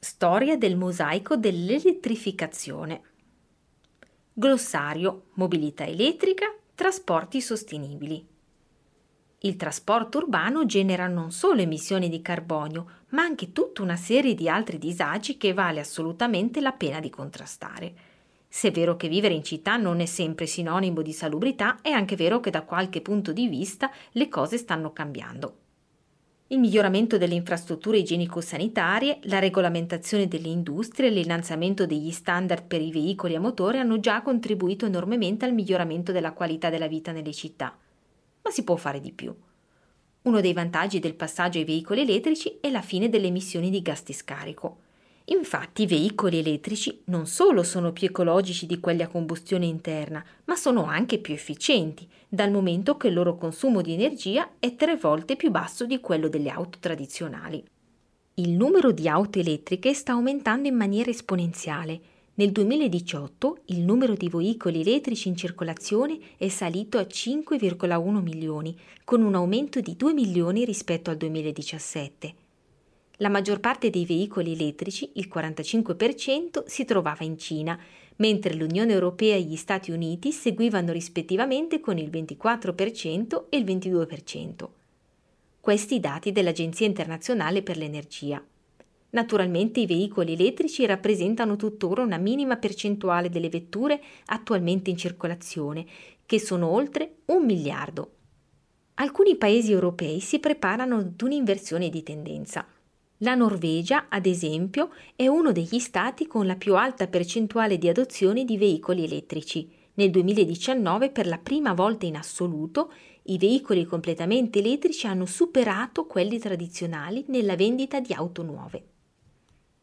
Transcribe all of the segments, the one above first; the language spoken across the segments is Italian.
storia del mosaico dell'elettrificazione. Glossario, mobilità elettrica, trasporti sostenibili. Il trasporto urbano genera non solo emissioni di carbonio, ma anche tutta una serie di altri disagi che vale assolutamente la pena di contrastare. Se è vero che vivere in città non è sempre sinonimo di salubrità, è anche vero che da qualche punto di vista le cose stanno cambiando. Il miglioramento delle infrastrutture igienico-sanitarie, la regolamentazione delle industrie e l'innalzamento degli standard per i veicoli a motore hanno già contribuito enormemente al miglioramento della qualità della vita nelle città ma si può fare di più. Uno dei vantaggi del passaggio ai veicoli elettrici è la fine delle emissioni di gas di scarico. Infatti i veicoli elettrici non solo sono più ecologici di quelli a combustione interna, ma sono anche più efficienti, dal momento che il loro consumo di energia è tre volte più basso di quello delle auto tradizionali. Il numero di auto elettriche sta aumentando in maniera esponenziale nel 2018 il numero di veicoli elettrici in circolazione è salito a 5,1 milioni, con un aumento di 2 milioni rispetto al 2017. La maggior parte dei veicoli elettrici, il 45%, si trovava in Cina, mentre l'Unione Europea e gli Stati Uniti seguivano rispettivamente con il 24% e il 22%. Questi dati dell'Agenzia internazionale per l'energia. Naturalmente i veicoli elettrici rappresentano tuttora una minima percentuale delle vetture attualmente in circolazione, che sono oltre un miliardo. Alcuni paesi europei si preparano ad un'inversione di tendenza. La Norvegia, ad esempio, è uno degli stati con la più alta percentuale di adozione di veicoli elettrici. Nel 2019, per la prima volta in assoluto, i veicoli completamente elettrici hanno superato quelli tradizionali nella vendita di auto nuove.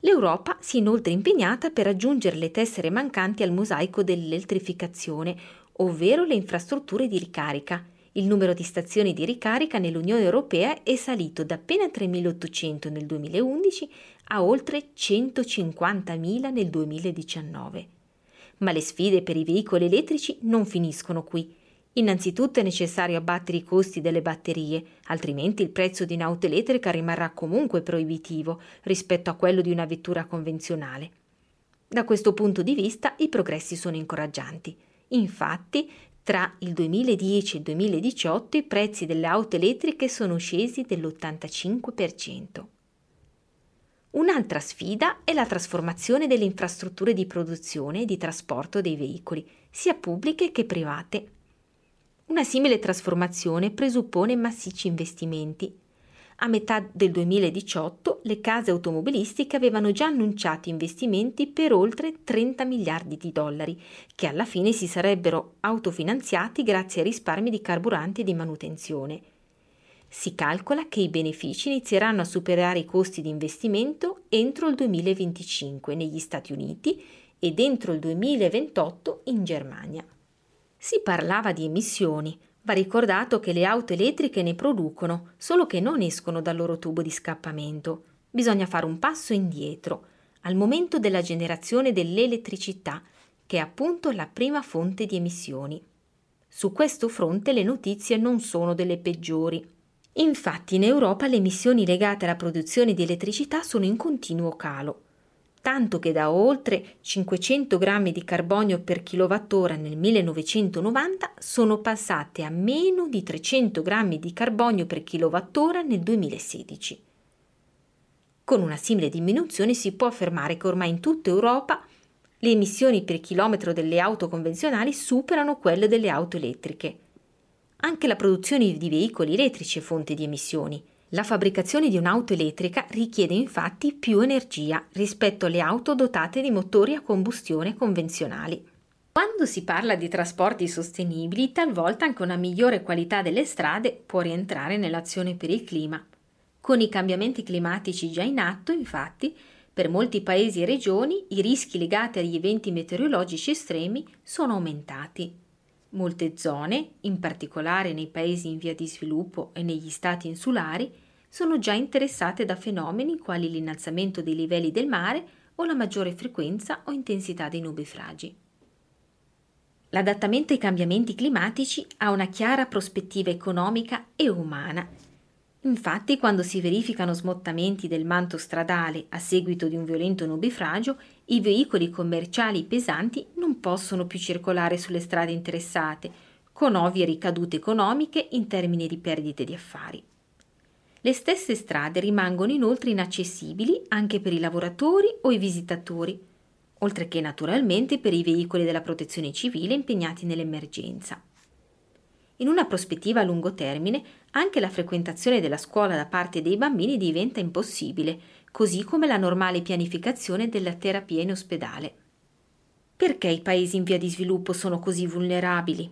L'Europa si è inoltre impegnata per aggiungere le tessere mancanti al mosaico dell'elettrificazione, ovvero le infrastrutture di ricarica. Il numero di stazioni di ricarica nell'Unione Europea è salito da appena 3.800 nel 2011 a oltre 150.000 nel 2019. Ma le sfide per i veicoli elettrici non finiscono qui. Innanzitutto è necessario abbattere i costi delle batterie, altrimenti il prezzo di un'auto elettrica rimarrà comunque proibitivo rispetto a quello di una vettura convenzionale. Da questo punto di vista i progressi sono incoraggianti. Infatti, tra il 2010 e il 2018 i prezzi delle auto elettriche sono scesi dell'85%. Un'altra sfida è la trasformazione delle infrastrutture di produzione e di trasporto dei veicoli, sia pubbliche che private. Una simile trasformazione presuppone massicci investimenti. A metà del 2018 le case automobilistiche avevano già annunciato investimenti per oltre 30 miliardi di dollari, che alla fine si sarebbero autofinanziati grazie ai risparmi di carburanti e di manutenzione. Si calcola che i benefici inizieranno a superare i costi di investimento entro il 2025 negli Stati Uniti ed entro il 2028 in Germania. Si parlava di emissioni. Va ricordato che le auto elettriche ne producono, solo che non escono dal loro tubo di scappamento. Bisogna fare un passo indietro, al momento della generazione dell'elettricità, che è appunto la prima fonte di emissioni. Su questo fronte le notizie non sono delle peggiori. Infatti in Europa le emissioni legate alla produzione di elettricità sono in continuo calo tanto che da oltre 500 grammi di carbonio per kilowattora nel 1990 sono passate a meno di 300 grammi di carbonio per kilowattora nel 2016. Con una simile diminuzione si può affermare che ormai in tutta Europa le emissioni per chilometro delle auto convenzionali superano quelle delle auto elettriche. Anche la produzione di veicoli elettrici è fonte di emissioni. La fabbricazione di un'auto elettrica richiede infatti più energia rispetto alle auto dotate di motori a combustione convenzionali. Quando si parla di trasporti sostenibili, talvolta anche una migliore qualità delle strade può rientrare nell'azione per il clima. Con i cambiamenti climatici già in atto, infatti, per molti paesi e regioni i rischi legati agli eventi meteorologici estremi sono aumentati. Molte zone, in particolare nei paesi in via di sviluppo e negli stati insulari, sono già interessate da fenomeni quali l'innalzamento dei livelli del mare o la maggiore frequenza o intensità dei nubifragi. L'adattamento ai cambiamenti climatici ha una chiara prospettiva economica e umana Infatti, quando si verificano smottamenti del manto stradale a seguito di un violento nubifragio, i veicoli commerciali pesanti non possono più circolare sulle strade interessate, con ovvie ricadute economiche in termini di perdite di affari. Le stesse strade rimangono inoltre inaccessibili anche per i lavoratori o i visitatori, oltre che naturalmente per i veicoli della protezione civile impegnati nell'emergenza. In una prospettiva a lungo termine, anche la frequentazione della scuola da parte dei bambini diventa impossibile, così come la normale pianificazione della terapia in ospedale. Perché i paesi in via di sviluppo sono così vulnerabili?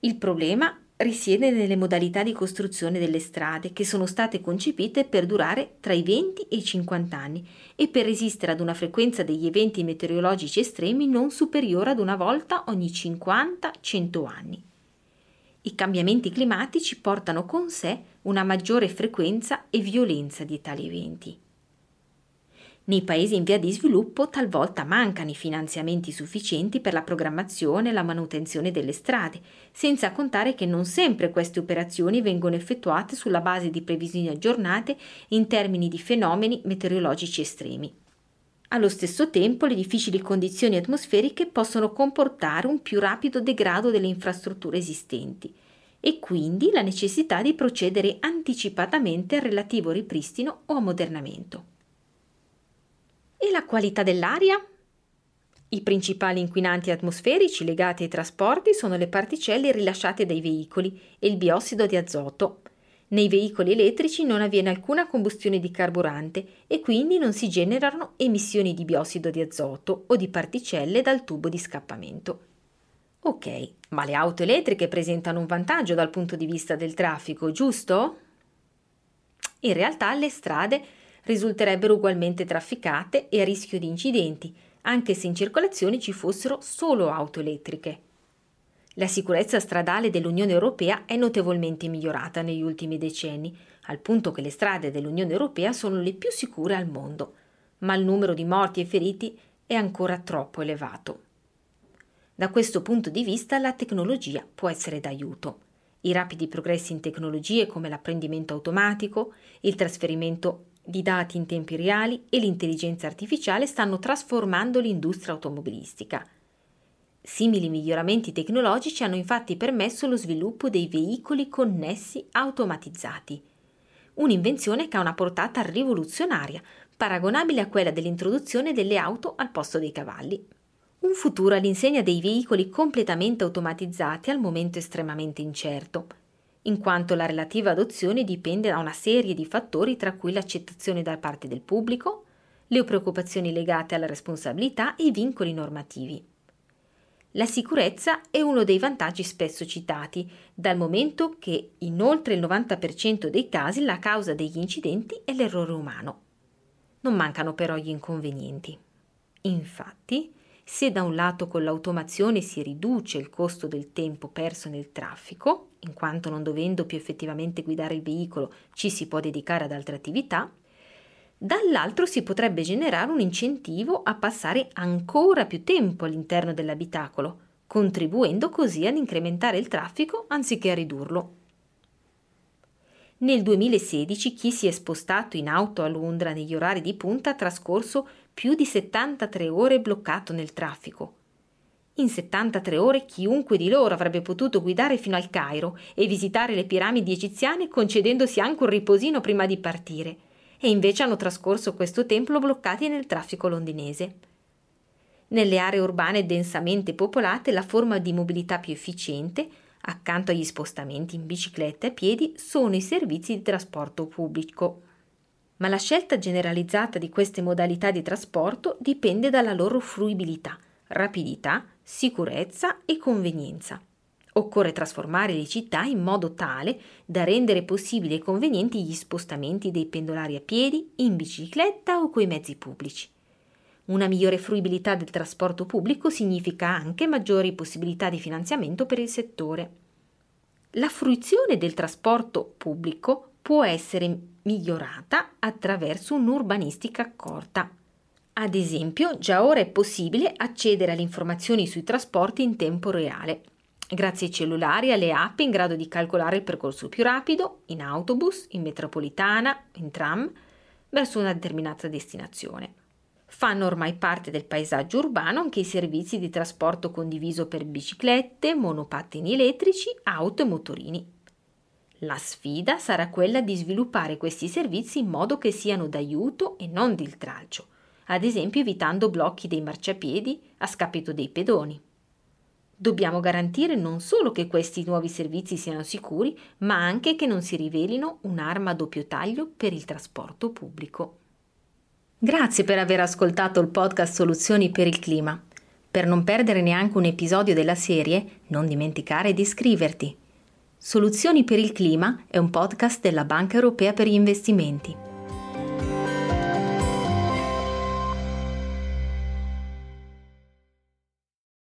Il problema risiede nelle modalità di costruzione delle strade che sono state concepite per durare tra i 20 e i 50 anni e per resistere ad una frequenza degli eventi meteorologici estremi non superiore ad una volta ogni 50-100 anni. I cambiamenti climatici portano con sé una maggiore frequenza e violenza di tali eventi. Nei paesi in via di sviluppo talvolta mancano i finanziamenti sufficienti per la programmazione e la manutenzione delle strade, senza contare che non sempre queste operazioni vengono effettuate sulla base di previsioni aggiornate in termini di fenomeni meteorologici estremi. Allo stesso tempo le difficili condizioni atmosferiche possono comportare un più rapido degrado delle infrastrutture esistenti e quindi la necessità di procedere anticipatamente al relativo ripristino o ammodernamento. E la qualità dell'aria? I principali inquinanti atmosferici legati ai trasporti sono le particelle rilasciate dai veicoli e il biossido di azoto, nei veicoli elettrici non avviene alcuna combustione di carburante e quindi non si generano emissioni di biossido di azoto o di particelle dal tubo di scappamento. Ok, ma le auto elettriche presentano un vantaggio dal punto di vista del traffico, giusto? In realtà le strade risulterebbero ugualmente trafficate e a rischio di incidenti, anche se in circolazione ci fossero solo auto elettriche. La sicurezza stradale dell'Unione Europea è notevolmente migliorata negli ultimi decenni, al punto che le strade dell'Unione Europea sono le più sicure al mondo, ma il numero di morti e feriti è ancora troppo elevato. Da questo punto di vista la tecnologia può essere d'aiuto. I rapidi progressi in tecnologie come l'apprendimento automatico, il trasferimento di dati in tempi reali e l'intelligenza artificiale stanno trasformando l'industria automobilistica – Simili miglioramenti tecnologici hanno infatti permesso lo sviluppo dei veicoli connessi automatizzati, un'invenzione che ha una portata rivoluzionaria, paragonabile a quella dell'introduzione delle auto al posto dei cavalli. Un futuro all'insegna dei veicoli completamente automatizzati al momento estremamente incerto, in quanto la relativa adozione dipende da una serie di fattori tra cui l'accettazione da parte del pubblico, le preoccupazioni legate alla responsabilità e i vincoli normativi. La sicurezza è uno dei vantaggi spesso citati, dal momento che in oltre il 90% dei casi la causa degli incidenti è l'errore umano. Non mancano però gli inconvenienti. Infatti, se da un lato con l'automazione si riduce il costo del tempo perso nel traffico, in quanto non dovendo più effettivamente guidare il veicolo ci si può dedicare ad altre attività, dall'altro si potrebbe generare un incentivo a passare ancora più tempo all'interno dell'abitacolo, contribuendo così ad incrementare il traffico anziché a ridurlo. Nel 2016 chi si è spostato in auto a Londra negli orari di punta ha trascorso più di 73 ore bloccato nel traffico. In 73 ore chiunque di loro avrebbe potuto guidare fino al Cairo e visitare le piramidi egiziane concedendosi anche un riposino prima di partire e invece hanno trascorso questo tempo bloccati nel traffico londinese. Nelle aree urbane densamente popolate la forma di mobilità più efficiente, accanto agli spostamenti in bicicletta e a piedi, sono i servizi di trasporto pubblico. Ma la scelta generalizzata di queste modalità di trasporto dipende dalla loro fruibilità, rapidità, sicurezza e convenienza. Occorre trasformare le città in modo tale da rendere possibili e convenienti gli spostamenti dei pendolari a piedi, in bicicletta o coi mezzi pubblici. Una migliore fruibilità del trasporto pubblico significa anche maggiori possibilità di finanziamento per il settore. La fruizione del trasporto pubblico può essere migliorata attraverso un'urbanistica accorta. Ad esempio, già ora è possibile accedere alle informazioni sui trasporti in tempo reale, grazie ai cellulari e alle app in grado di calcolare il percorso più rapido in autobus, in metropolitana, in tram, verso una determinata destinazione. Fanno ormai parte del paesaggio urbano anche i servizi di trasporto condiviso per biciclette, monopattini elettrici, auto e motorini. La sfida sarà quella di sviluppare questi servizi in modo che siano d'aiuto e non di iltralcio, ad esempio evitando blocchi dei marciapiedi a scapito dei pedoni. Dobbiamo garantire non solo che questi nuovi servizi siano sicuri, ma anche che non si rivelino un'arma a doppio taglio per il trasporto pubblico. Grazie per aver ascoltato il podcast Soluzioni per il clima. Per non perdere neanche un episodio della serie, non dimenticare di iscriverti. Soluzioni per il clima è un podcast della Banca Europea per gli investimenti.